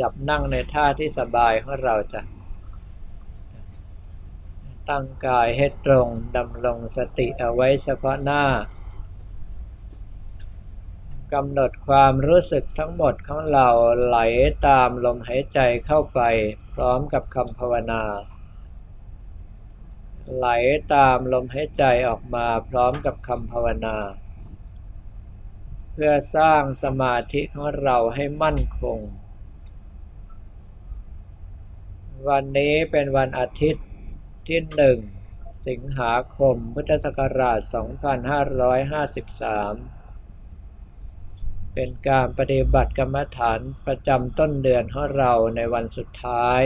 ยับนั่งในท่าที่สบายของเราจะตั้งกายให้ตรงดำรงสติเอาไว้เฉพาะหน้ากำหนดความรู้สึกทั้งหมดของเราไหลตามลมหายใจเข้าไป พร้อมกับคำภาวนา ไหลตามลมหายใจออกมาพร้อมกับคำภาวนา เพื่อสร้างสมาธิของเราให้มั่นคง วันนี้เป็นวันอาทิตย์ที่หนึ่งสิงหาคม พุทธศักราช 2553 เป็นการปฏิบัติกรรมฐานประจำต้นเดือนของเราในวันสุดท้าย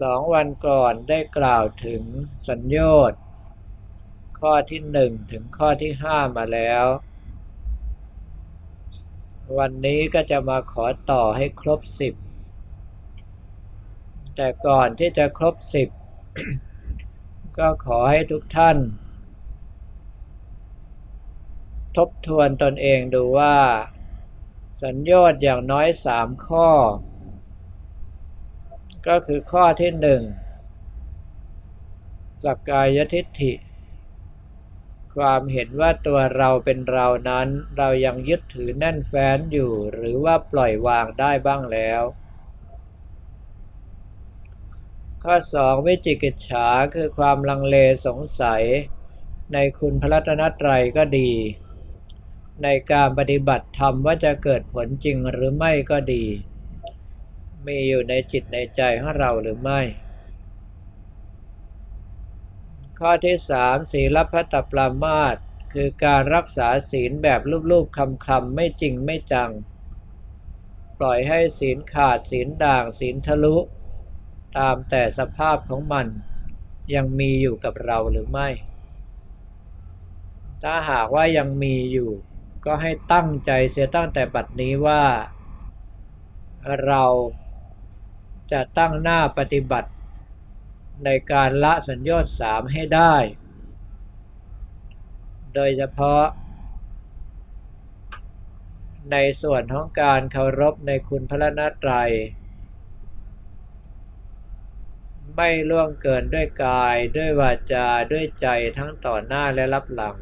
สองวันก่อนได้กล่าวถึงสัญญชน์ข้อที่หนึ่งถึงข้อที่ห้ามาแล้ว วันนี้ก็จะมาขอต่อให้ครบสิบ แต่ก่อนที่จะครบสิบก็ขอให้ทุกท่าน ทบทวนตนเองดูว่า สัญญา์อย่างน้อยสามข้อ ก็คือข้อที่หนึ่งสกกายทิฏฐิ ความเห็นว่าตัวเราเป็นเรานั้น เรายังยึดถือแน่นแฟ้นอยู่หรือว่าปล่อยวางได้บ้างแล้ว ข้อสองวิจิกิจฉาคือความลังเลสงสัย ในคุณพระรัตนตรัยก็ดี ในการปฏิบัติธรรมว่าจะเกิดผลจริงหรือไม่ก็ดี มีอยู่ในจิตในใจของเราหรือไม่ ข้อที่สามศีลพัตปรามาตคือการรักษาศีลแบบรูปๆคำๆไม่จริงไม่จัง ปล่อยให้ศีลขาดศีลด่างศีลทะลุ ตามแต่สภาพของมันยังมีอยู่กับเราหรือไม่ ถ้าหากว่ายังมีอยู่ ก็ให้ตั้งใจเสียตั้งแต่บัดนี้ว่า เราจะตั้งหน้าปฏิบัติ ในการละสัญญาสามให้ได้ โดยเฉพาะ ในส่วนของการเคารพในคุณพระนัตรัย ไม่ล่วงเกินด้วยกายด้วยวาจาด้วยใจทั้งต่อหน้าและรับหลัง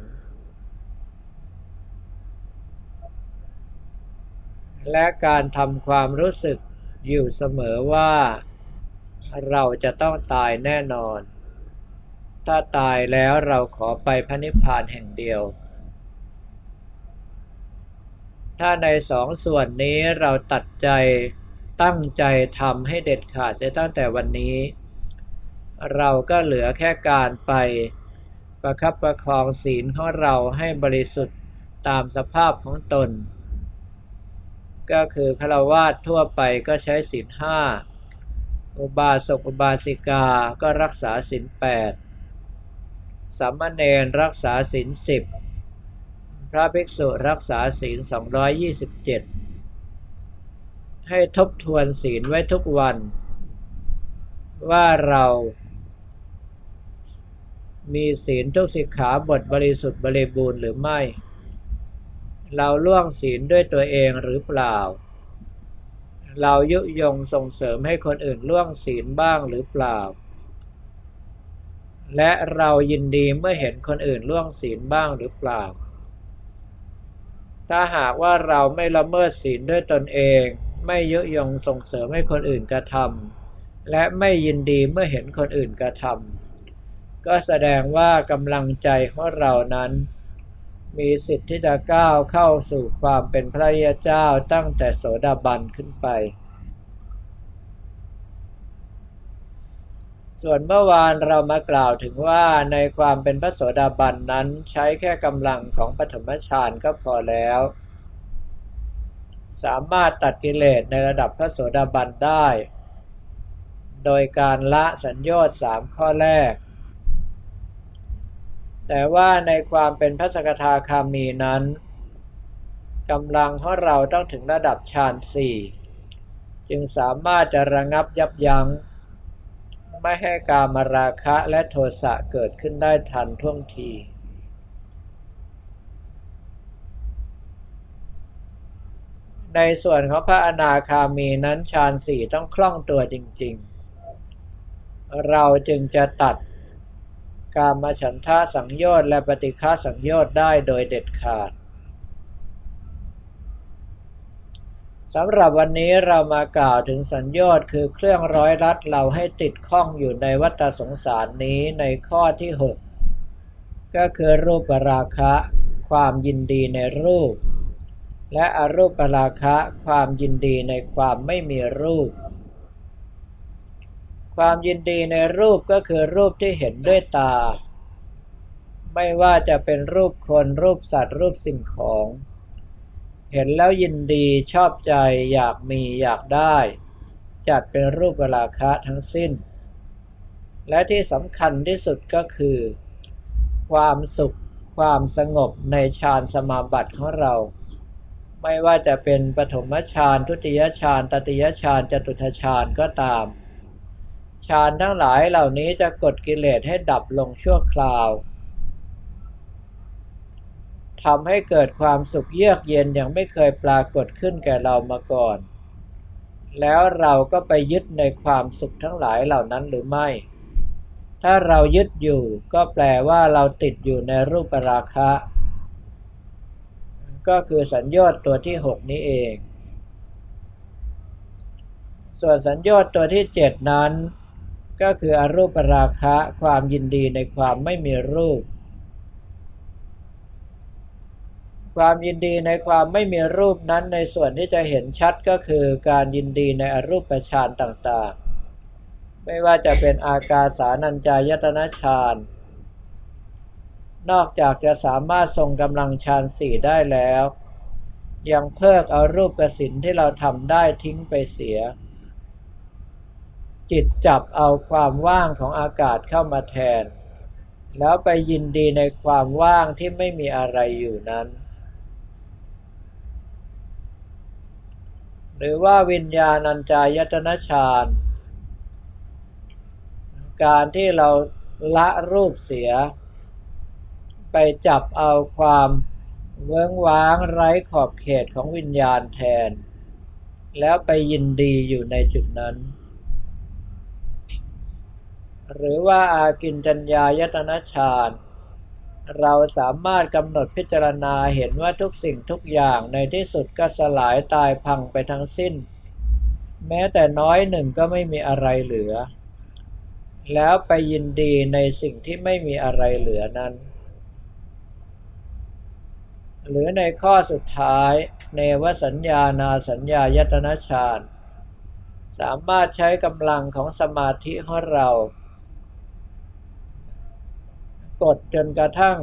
และการทำความรู้สึกอยู่เสมอว่า เราจะต้องตายแน่นอน ถ้าตายแล้วเราขอไปพระนิพพานแห่งเดียว ถ้าในสองส่วนนี้เราตัดใจตั้งใจทำให้เด็ดขาดเสียตั้งแต่วันนี้ เราก็เหลือแค่การไปประคับประคองศีลของเราให้บริสุทธิ์ตามสภาพของตน ก็คือฆราวาสทั่วไปก็ใช้ศีลห้าอุบาสกอุบาสิกาก็รักษาศีลแปดสามเณรรักษาศีลสิบพระภิกษุรักษาศีล 227 ให้ทบทวนศีลไว้ทุกวัน ว่าเรา มีศีลทุกสิกขาบทบริสุทธิ์บริบูรณ์หรือไม่ เราล่วงศีลด้วยตัวเองหรือเปล่า เรายุยงส่งเสริมให้คนอื่นล่วงศีลบ้างหรือเปล่า และเรายินดีเมื่อเห็นคนอื่นล่วงศีลบ้างหรือเปล่า ถ้าหากว่าเราไม่ละเมิดศีลด้วยตนเอง ไม่ยุยงส่งเสริมให้คนอื่นกระทำและไม่ยินดีเมื่อเห็นคนอื่นกระทำ ก็แสดงว่ากำลังใจของเรานั้น มีสิทธิ์ที่จะก้าวเข้าสู่ความเป็นพระยาเจ้าตั้งแต่โสดาบันขึ้นไป ส่วนเมื่อวานเรามากล่าวถึงว่าในความเป็นพระโสดาบันนั้นใช้แค่กำลังของปฐมฌานก็พอแล้ว สามารถตัดกิเลสในระดับพระโสดาบันได้ โดยการละสัญญาสามข้อแรก แต่ว่าในความเป็นพระสกทาคามีนั้นกำลังของเราต้องถึงระดับฌานสี่จึงสามารถจะระงับยับยัง้ง ไม่ให้กามราคะและโทสะเกิดขึ้นได้ทันท่วงที ในส่วนของพระอนาคามีนั้นฌานสี่ต้องคล่องตัวจริง ๆ เราจึงจะตัด การมาฉันทะสังโยชน์และปฏิฆาสังโยชน์ได้โดยเด็ดขาดสำหรับวันนี้เรามากล่าวถึงสัญญอดคือเครื่องร้อยรัดเราให้ติดข้องอยู่ในวัฏสงสารนี้ในข้อที่ 6 ก็คือรูปราคะ ความยินดีในรูป และอรูปราคะ ความยินดีในความไม่มีรูป ความยินดีในรูปก็คือรูปที่เห็นด้วยตา ไม่ว่าจะเป็นรูปคนรูปสัตว์รูปสิ่งของ เห็นแล้วยินดีชอบใจอยากมีอยากได้ จัดเป็นรูปราคะทั้งสิ้น และที่สำคัญที่สุดก็คือ ความสุขความสงบในฌานสมาบัติของเรา ไม่ว่าจะเป็นปฐมฌานทุติยฌานตติยฌานจตุทฌานก็ตาม ฌานทั้งหลายเหล่านี้จะกดกิเลสให้ดับลงชั่วคราวทำให้เกิดความสุขเยือกเย็นอย่างไม่เคยปรากฏขึ้นแก่เรามาก่อน แล้วเราก็ไปยึดในความสุขทั้งหลายเหล่านั้นหรือไม่ ถ้าเรายึดอยู่ก็แปลว่าเราติดอยู่ในรูปราคะ ก็คือสัญญาตัวที่ 6 นี้เอง ส่วนสัญญาตัวที่ 7 นั้น ก็คืออรูปราคะความยินดีในความไม่มีรูป ความยินดีในความไม่มีรูปนั้นในส่วนที่จะเห็นชัดก็คือการยินดีในอรูปฌานต่างๆ ไม่ว่าจะเป็นอากาสานัญจายตนะฌานนอกจากจะสามารถทรงกำลังฌานสี่ได้แล้ว ยังเพิกเอารูปกสินที่เราทำได้ทิ้งไปเสีย จิตจับเอาความว่างของอากาศเข้ามาแทน แล้วไปยินดีในความว่างที่ไม่มีอะไรอยู่นั้น หรือว่าวิญญาณัญจายตนะฌานการที่เราละรูปเสีย ไปจับเอาความเวิ้งว้างไร้ขอบเขตของวิญญาณแทน แล้วไปยินดีอยู่ในจุดนั้น หรือว่าอากินจัญญายตนะฌานเราสามารถกำหนดพิจารณาเห็นว่าทุกสิ่งทุกอย่างในที่สุดก็สลายตายพังไปทั้งสิ้น แม้แต่น้อยหนึ่งก็ไม่มีอะไรเหลือ แล้วไปยินดีในสิ่งที่ไม่มีอะไรเหลือนั้น หรือในข้อสุดท้ายเนวสัญญานาสัญญายตนะฌานสามารถใช้กำลังของสมาธิของเรา กดจนกระทั่ง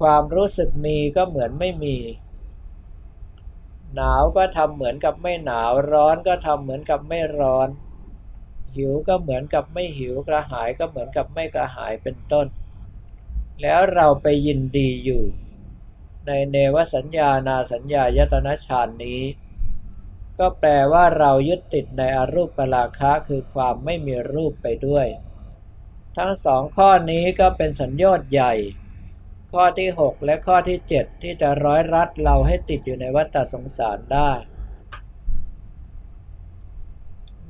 ความรู้สึกมีก็เหมือนไม่มี หนาวก็ทำเหมือนกับไม่หนาวร้อนก็ทำเหมือนกับไม่ร้อน หิวก็เหมือนกับไม่หิวกระหายก็เหมือนกับไม่กระหายเป็นต้น แล้วเราไปยินดีอยู่ ในเนวสัญญานาสัญญายตนะฌานนี้ ก็แปลว่าเรายึดติดในอรูปปราคะคือความไม่มีรูปไปด้วย ทั้งสองข้อนี้ก็เป็นสัญญาณใหญ่ ข้อที่ 6 และข้อที่ 7 ที่จะร้อยรัดเราให้ติดอยู่ในวัฏสงสารได้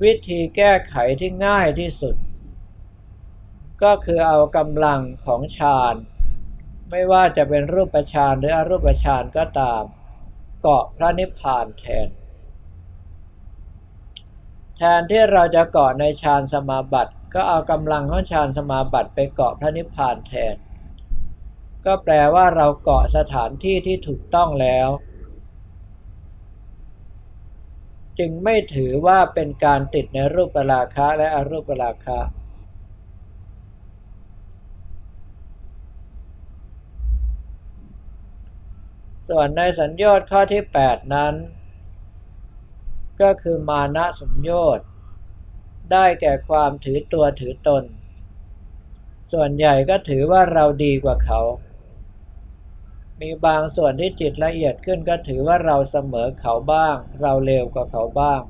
วิธีแก้ไขที่ง่ายที่สุด ก็คือเอากำลังของฌานไม่ว่าจะเป็นรูปฌานหรืออรูปฌานก็ตาม เกาะพระนิพพานแทน แทนที่เราจะเกาะในฌานสมาบัติ ก็เอากำลังของฌานสมาบัติไปเกาะพระนิพพานแทน ก็แปลว่าเราเกาะสถานที่ที่ถูกต้องแล้ว จึงไม่ถือว่าเป็นการติดในรูปราคะและอรูปราคะส่วนในสัญญาข้อที่ 8 นั้น ก็คือมานะสัญญา ได้แก่ความถือตัวถือตน ส่วนใหญ่ก็ถือว่าเราดีกว่าเขา มีบางส่วนที่จิตละเอียดขึ้นก็ถือว่าเราเสมอเขาบ้าง เราเลวกว่าเขาบ้าง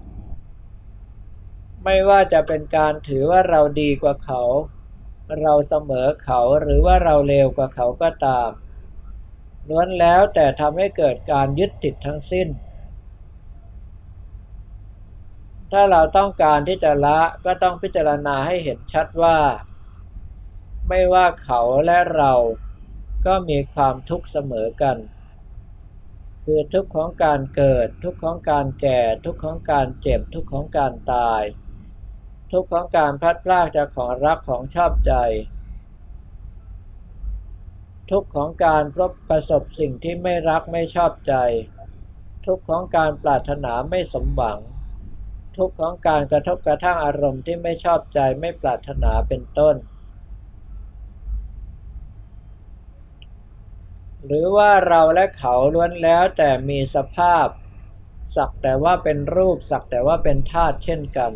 ไม่ว่าจะเป็นการถือว่าเราดีกว่าเขา เราเสมอเขาหรือว่าเราเลวกว่าเขาก็ตามล้วนแล้วแต่ทำให้เกิดการยึดติดทั้งสิ้น ถ้าเราต้องการที่จะละก็ต้องพิจารณาให้เห็นชัดว่า ไม่ว่าเขาและเราก็มีความทุกข์เสมอกัน คือทุกข์ของการเกิด ทุกข์ของการแก่ ทุกข์ของการเจ็บ ทุกข์ของการตาย ทุกข์ของการพลัดพรากจากของรักของชอบใจ ทุกข์ของการพบประสบสิ่งที่ไม่รักไม่ชอบใจ ทุกข์ของการปรารถนาไม่สมหวัง ทุกข์ของการกระทบกระทั่งอารมณ์ที่ไม่ชอบใจไม่ปรารถนาเป็นต้น หรือว่าเราและเขาล้วนแล้วแต่มีสภาพ สักแต่ว่าเป็นรูปสักแต่ว่าเป็นธาตุเช่นกัน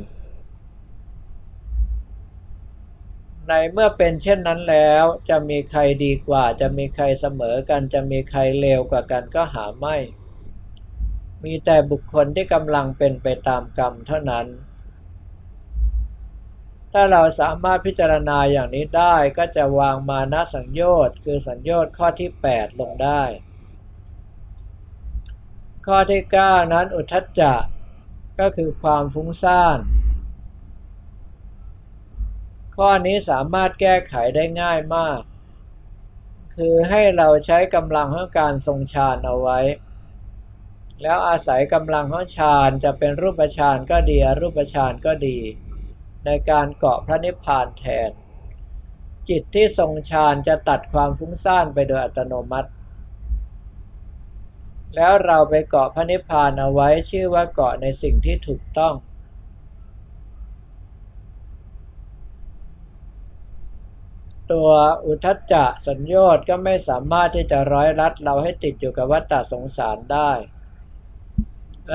ในเมื่อเป็นเช่นนั้นแล้วจะมีใครดีกว่า จะมีใครเสมอกัน จะมีใครเลวกว่ากันก็หาไม่ มีแต่บุคคลที่กำลังเป็นไปตามกรรมเท่านั้น ถ้าเราสามารถพิจารณาอย่างนี้ได้ก็จะวางมานะสังโยชน์คือสังโยชน์ข้อที่ 8 ลงได้ ข้อที่ 9 นั้นอุทจจะ ก็คือความฟุ้งซ่านข้อนี้สามารถแก้ไขได้ง่ายมาก คือให้เราใช้กำลังของการทรงฌานเอาไว้ แล้วอาศัยกำลังของฌานจะเป็นรูปฌานก็ดีอรูปฌานก็ดี ในการเกาะพระนิพพานแทน จิตที่ทรงฌานจะตัดความฟุ้งซ่านไปโดยอัตโนมัติ แล้วเราไปเกาะพระนิพพานเอาไว้ชื่อว่าเกาะในสิ่งที่ถูกต้องตัวอุทจจะสัญญอดก็ไม่สามารถที่จะร้อยรัดเราให้ติดอยู่กับวัฏฏสงสารได้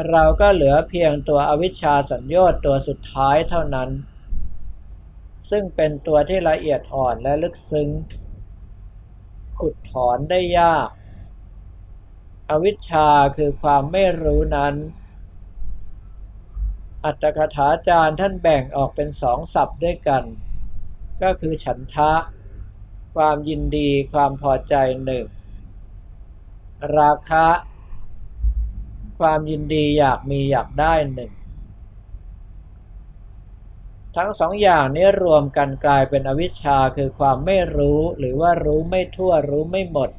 เราก็เหลือเพียงตัวอวิชชาสัญญอดตัวสุดท้ายเท่านั้น ซึ่งเป็นตัวที่ละเอียดอ่อนและลึกซึ้ง ขุดถอนได้ยาก อวิชชาคือความไม่รู้นั้น อัตถกถาจารย์ท่านแบ่งออกเป็นสองศัพท์ด้วยกัน ก็คือฉันทะ ความยินดีความพอใจหนึ่งราคะ ความยินดีอยากมีอยากได้หนึ่งทั้งสองอย่างนี้รวมกันกลายเป็นอวิชชาคือความไม่รู้หรือว่ารู้ไม่ทั่วรู้ไม่หมด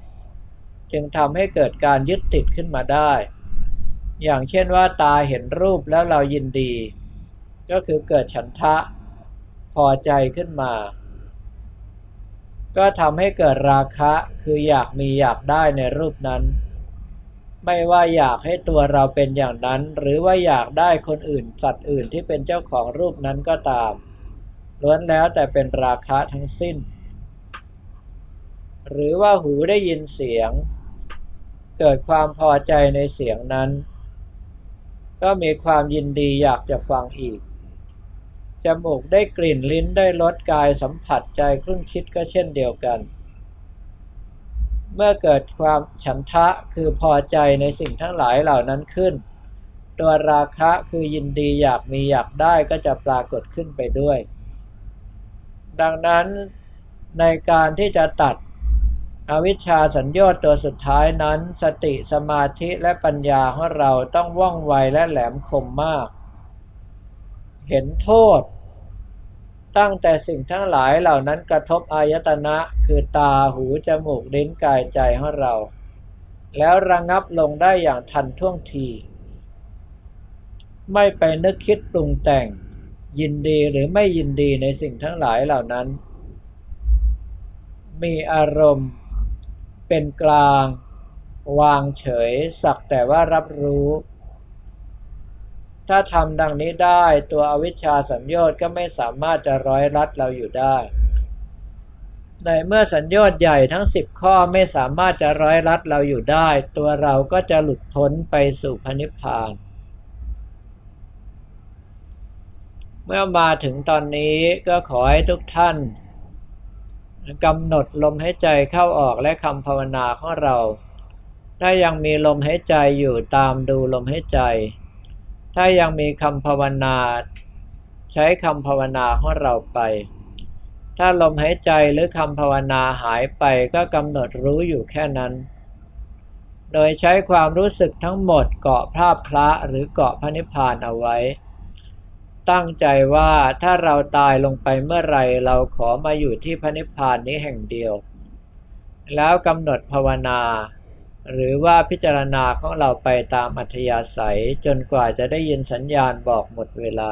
จึงทำให้เกิดการยึดติดขึ้นมาได้ อย่างเช่นว่าตาเห็นรูปแล้วเรายินดี ก็คือเกิดฉันทะ พอใจขึ้นมา ก็ทำให้เกิดราคะคืออยากมีอยากได้ในรูปนั้น ไม่ว่าอยากให้ตัวเราเป็นอย่างนั้น หรือว่าอยากได้คนอื่น สัตว์อื่นที่เป็นเจ้าของรูปนั้นก็ตามล้วนแล้วแต่เป็นราคะทั้งสิ้น หรือว่าหูได้ยินเสียง เกิดความพอใจในเสียงนั้น ก็มีความยินดีอยากจะฟังอีก จมูกได้กลิ่นลิ้นได้รสกายสัมผัสใจครุ่นคิดก็เช่นเดียวกัน เมื่อเกิดความฉันทะคือพอใจในสิ่งทั้งหลายเหล่านั้นขึ้น ตัวราคะคือยินดีอยากมีอยากได้ก็จะปรากฏขึ้นไปด้วย ดังนั้นในการที่จะตัดอวิชชาสัญญาตัวสุดท้ายนั้น สติสมาธิและปัญญาของเราต้องว่องไวและแหลมคมมาก เห็นโทษ ตั้งแต่สิ่งทั้งหลายเหล่านั้นกระทบอายตนะคือตาหูจมูกลิ้นกายใจของเรา แล้วระงับลงได้อย่างทันท่วงที ไม่ไปนึกคิดปรุงแต่ง ยินดีหรือไม่ยินดีในสิ่งทั้งหลายเหล่านั้น มีอารมณ์ เป็นกลาง วางเฉย สักแต่ว่ารับรู้ ถ้าทำดังนี้ได้ตัวอวิชชาสัญญอดก็ไม่สามารถจะร้อยรัดเราอยู่ได้ในเมื่อสัญญอดใหญ่ทั้งสิบข้อไม่สามารถจะร้อยรัดเราอยู่ได้ ตัวเราก็จะหลุดพ้นไปสู่พระนิพพาน เมื่อมาถึงตอนนี้ก็ขอให้ทุกท่านกำหนดลมหายใจเข้าออกและคำภาวนาของเรา ถ้ายังมีลมหายใจอยู่ตามดูลมหายใจ ถ้ายังมีคำภาวนา ใช้คำภาวนาของเราไป ถ้าลมหายใจหรือคำภาวนาหายไปก็กำหนดรู้อยู่แค่นั้น โดยใช้ความรู้สึกทั้งหมดเกาะภาพพระหรือเกาะพระนิพพานเอาไว้ ตั้งใจว่าถ้าเราตายลงไปเมื่อไรเราขอมาอยู่ที่พระนิพพานนี้แห่งเดียว แล้วกำหนดภาวนา หรือว่าพิจารณาของเราไปตามอัธยาศัยจนกว่าจะได้ยินสัญญาณบอกหมดเวลา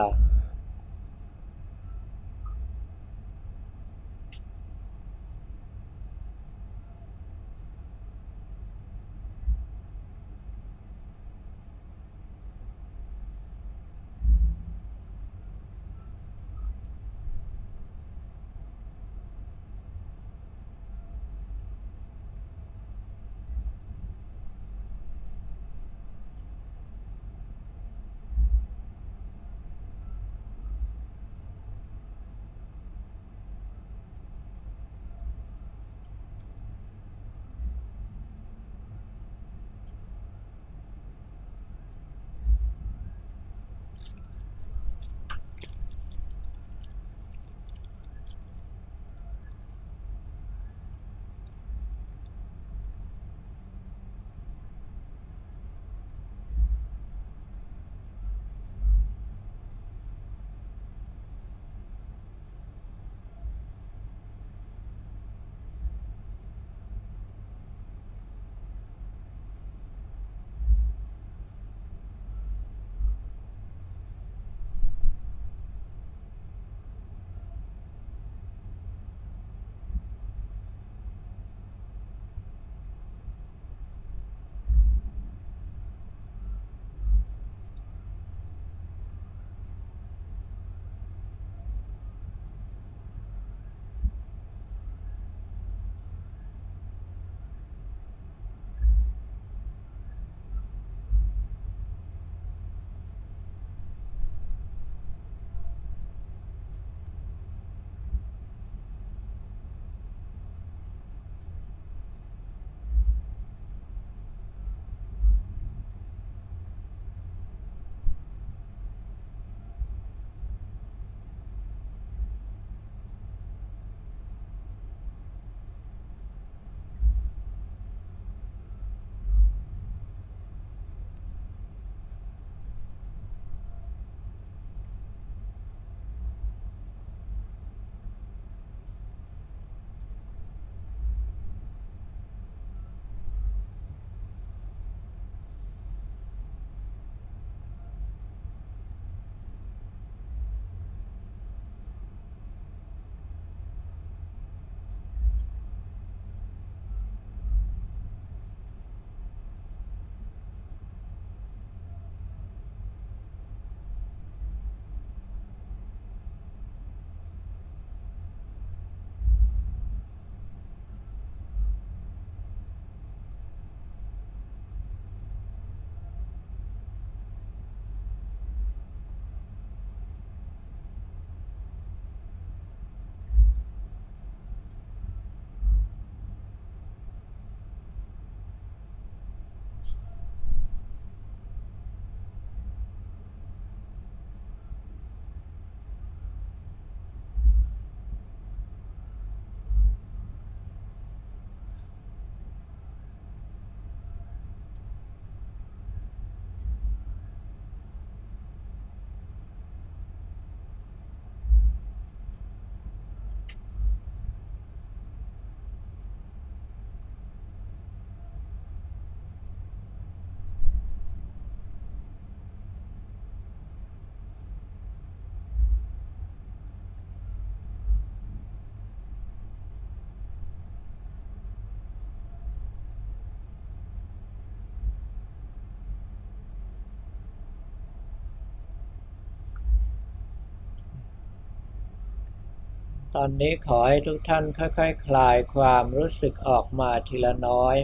ตอนนี้ขอให้ทุกท่านค่อยๆคคลายความรู้สึกออกมาทีละน้อย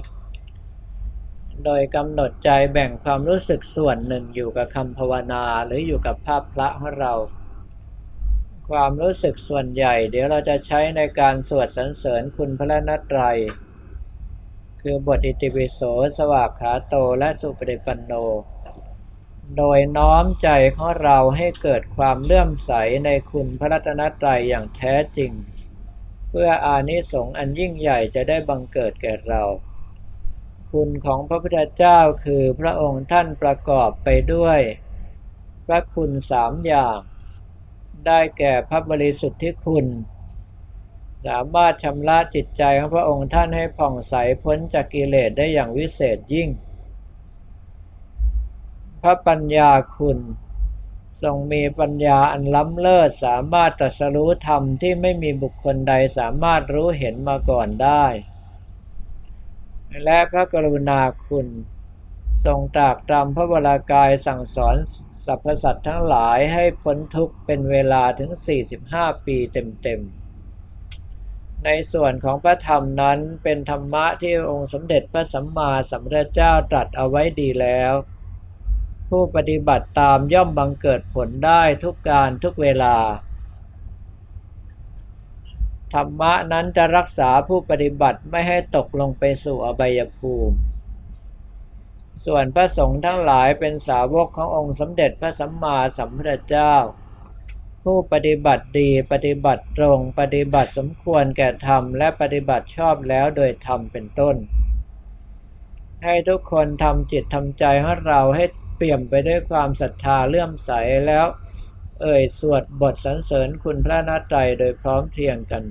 โดยกำหนดใจแบ่งความรู้สึกส่วนหนึ่งอยู่กับคำภาวนาหรืออยู่กับภาพพระของเรา ความรู้สึกส่วนใหญ่ เดี๋ยวเราจะใช้ในการสวดสรรเสริญคุณพระนัตรัย คือบทอิติปิโสสวากขาโตและสุปฏิปันโน โดยน้อมใจของเราให้เกิดความเลื่อมใสในคุณพระรัตนตรัยอย่างแท้จริง เพื่ออานิสงส์อันยิ่งใหญ่จะได้บังเกิดแก่เรา คุณของพระพุทธเจ้าคือพระองค์ท่านประกอบไปด้วย พระคุณสามอย่าง ได้แก่พระบริสุทธิ์ที่คุณ สามารถชำระจิตใจของพระองค์ท่านให้ผ่องใสพ้นจากกิเลสได้อย่างวิเศษยิ่ง ระปัญญาคุณ ทรงมีปัญญาอันล้ำเลิศสามารถตรัสรู้ธรรมที่ไม่มีบุคคลใดสามารถรู้เห็นมาก่อนได้ และพระกรุณาคุณ ทรงตรากตรำพระวรากายสั่งสอนสรรพสัตว์ทั้งหลายให้พ้นทุกข์เป็นเวลาถึง 45 ปีเต็มๆในส่วนของพระธรรมนั้นเป็นธรรมะที่องค์สมเด็จพระสัมมาสัมพุทธเจ้าตรัสเอาไว้ดีแล้ว ผู้ปฏิบัติตามย่อมบังเกิดผลได้ทุกการทุกเวลา ธรรมะนั้นจะรักษาผู้ปฏิบัติไม่ให้ตกลงไปสู่อบายภูมิ ส่วนพระสงฆ์ทั้งหลายเป็นสาวกขององค์สมเด็จพระสัมมาสัมพุทธเจ้า ผู้ปฏิบัติดีปฏิบัติตรง ปฏิบัติสมควรแก่ธรรมและปฏิบัติชอบแล้วโดยธรรมเป็นต้น ให้ทุกคนทำจิตทำใจของเราให้ เปี่ยมไปด้วยความศรัทธาเลื่อมใสแล้วเอ่ยสวดบทสรรเสริญคุณพระนัตไตรโดยพร้อมเพรียงกัน